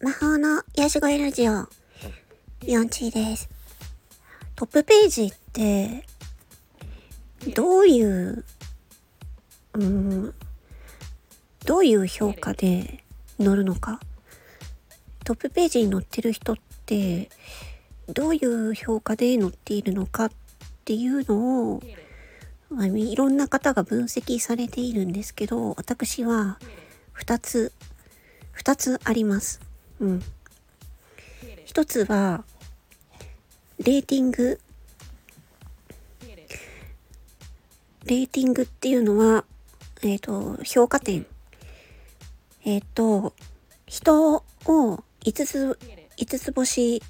魔法の癒し声ラジオ、4チです。トップページって、どういう、うん、どういう評価で載るのか？トップページに載ってる人って、どういう評価で載っているのかっていうのを、ま、いろんな方が分析されているんですけど、私は2つ、2つあります。うん。一つは、レーティング。レーティングっていうのは、えっ、と、評価点。えっ、と、人を5つ、5つ星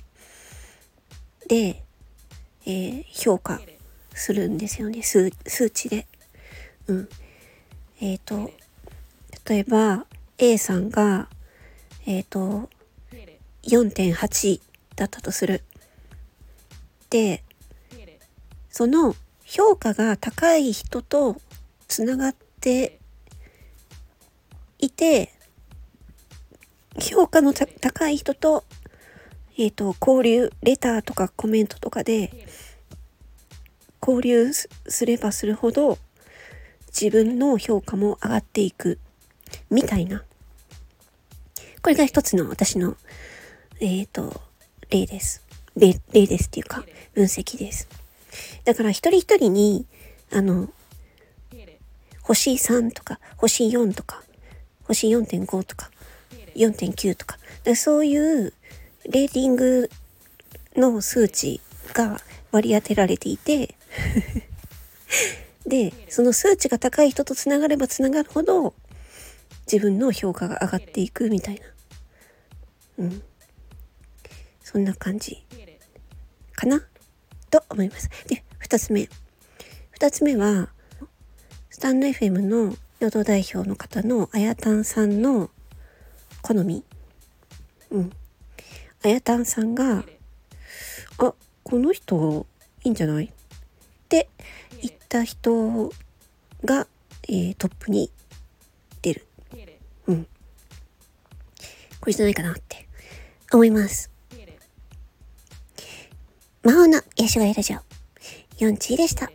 で、えー評価するんですよね。数、数値で。うん。えっ、と、例えば、A さんが、えっ、と、4.8だったとする。で、その評価が高い人とつながっていて、評価の高い人と、えっ、と、交流、レターとかコメントとかで、交流すればするほど、自分の評価も上がっていく、みたいな。これが一つの私のえっ、と、例です。例、例ですっていうか、分析です。だから一人一人に、あの、星3とか、星4とか、星4.5とか、4.9とか、かそういうレーティングの数値が割り当てられていて、で、その数値が高い人とつながればつながるほど、自分の評価が上がっていくみたいな。うん。そんな感じかなと思います。で、二つ目。二つ目は、スタンド FM の与党代表の方のあやたんさんの好み。うん。あやたんさんが、あ、この人いいんじゃない？って言った人が、えートップにこれじゃないかなって思います。魔法の癒し声ラジオ、4チーでした。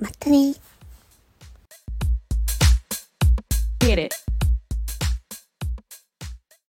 またねー。Get it.